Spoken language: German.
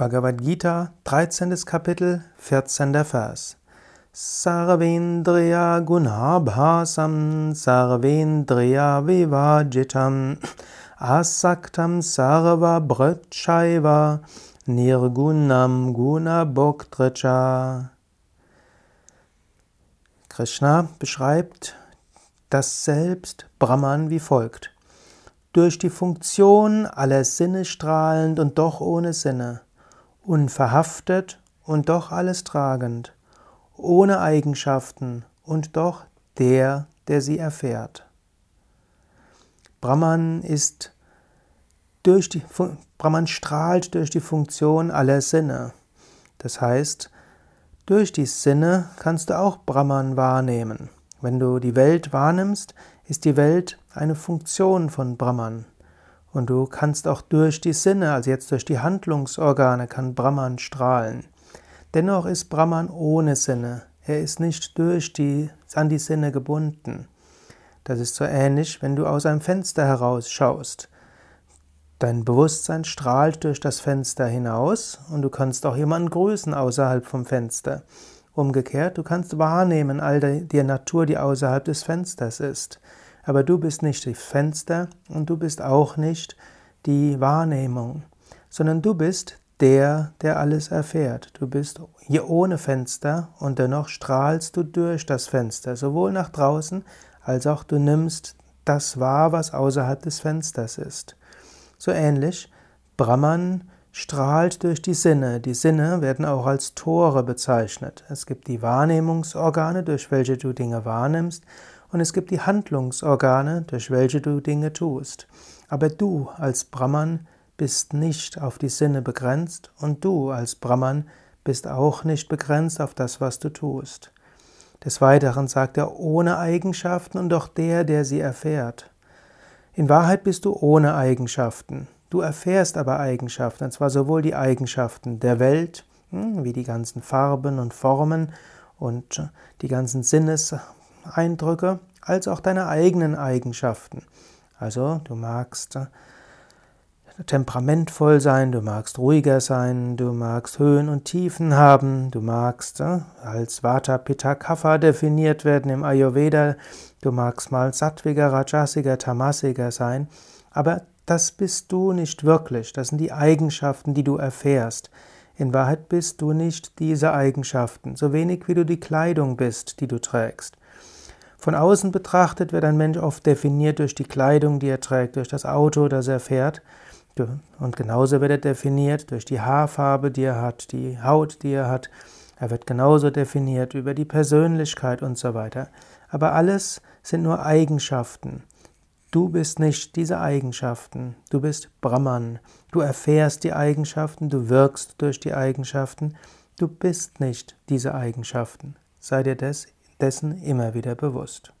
Bhagavad Gita, 13. Kapitel, 14. Vers. Sarvendriya gunabhasam sarvendriya vivajitam asaktam sarva brachaiva nirgunam gunabhoktracha. Krishna beschreibt das Selbst Brahman wie folgt. Durch die Funktion aller Sinne strahlend und doch ohne Sinne unverhaftet und doch alles tragend, ohne Eigenschaften und doch der, der sie erfährt. Brahman ist durch die, Brahman strahlt durch die Funktion aller Sinne. Das heißt, durch die Sinne kannst du auch Brahman wahrnehmen. Wenn du die Welt wahrnimmst, ist die Welt eine Funktion von Brahman. Und du kannst auch durch die Sinne, also jetzt durch die Handlungsorgane, kann Brahman strahlen. Dennoch ist Brahman ohne Sinne. Er ist nicht durch die, an die Sinne gebunden. Das ist so ähnlich, wenn du aus einem Fenster heraus schaust. Dein Bewusstsein strahlt durch das Fenster hinaus und du kannst auch jemanden grüßen außerhalb vom Fenster. Umgekehrt, du kannst wahrnehmen all die Natur, die außerhalb des Fensters ist. Aber du bist nicht das Fenster und du bist auch nicht die Wahrnehmung, sondern du bist der, der alles erfährt. Du bist hier ohne Fenster und dennoch strahlst du durch das Fenster, sowohl nach draußen als auch du nimmst das wahr, was außerhalb des Fensters ist. So ähnlich, Brahman strahlt durch die Sinne. Die Sinne werden auch als Tore bezeichnet. Es gibt die Wahrnehmungsorgane, durch welche du Dinge wahrnimmst, und es gibt die Handlungsorgane, durch welche du Dinge tust. Aber du als Brahman bist nicht auf die Sinne begrenzt und du als Brahman bist auch nicht begrenzt auf das, was du tust. Des Weiteren sagt er ohne Eigenschaften und doch der, der sie erfährt. In Wahrheit bist du ohne Eigenschaften. Du erfährst aber Eigenschaften, und zwar sowohl die Eigenschaften der Welt, hm, wie die ganzen Farben und Formen und die ganzen Sinnes Eindrücke als auch deine eigenen Eigenschaften. Also du magst äh, temperamentvoll sein, du magst ruhiger sein, du magst Höhen und Tiefen haben, du magst äh, als Vata Pitta Kapha definiert werden im Ayurveda, du magst mal sattwiger, rajasiger, tamasiger sein, aber das bist du nicht wirklich, das sind die Eigenschaften, die du erfährst. In Wahrheit bist du nicht diese Eigenschaften, so wenig wie du die Kleidung bist, die du trägst. Von außen betrachtet wird ein Mensch oft definiert durch die Kleidung, die er trägt, durch das Auto, das er fährt. Und genauso wird er definiert durch die Haarfarbe, die er hat, die Haut, die er hat. Er wird genauso definiert über die Persönlichkeit und so weiter. Aber alles sind nur Eigenschaften. Du bist nicht diese Eigenschaften. Du bist Brahman. Du erfährst die Eigenschaften, du wirkst durch die Eigenschaften. Du bist nicht diese Eigenschaften. Sei dir das dessen immer wieder bewusst.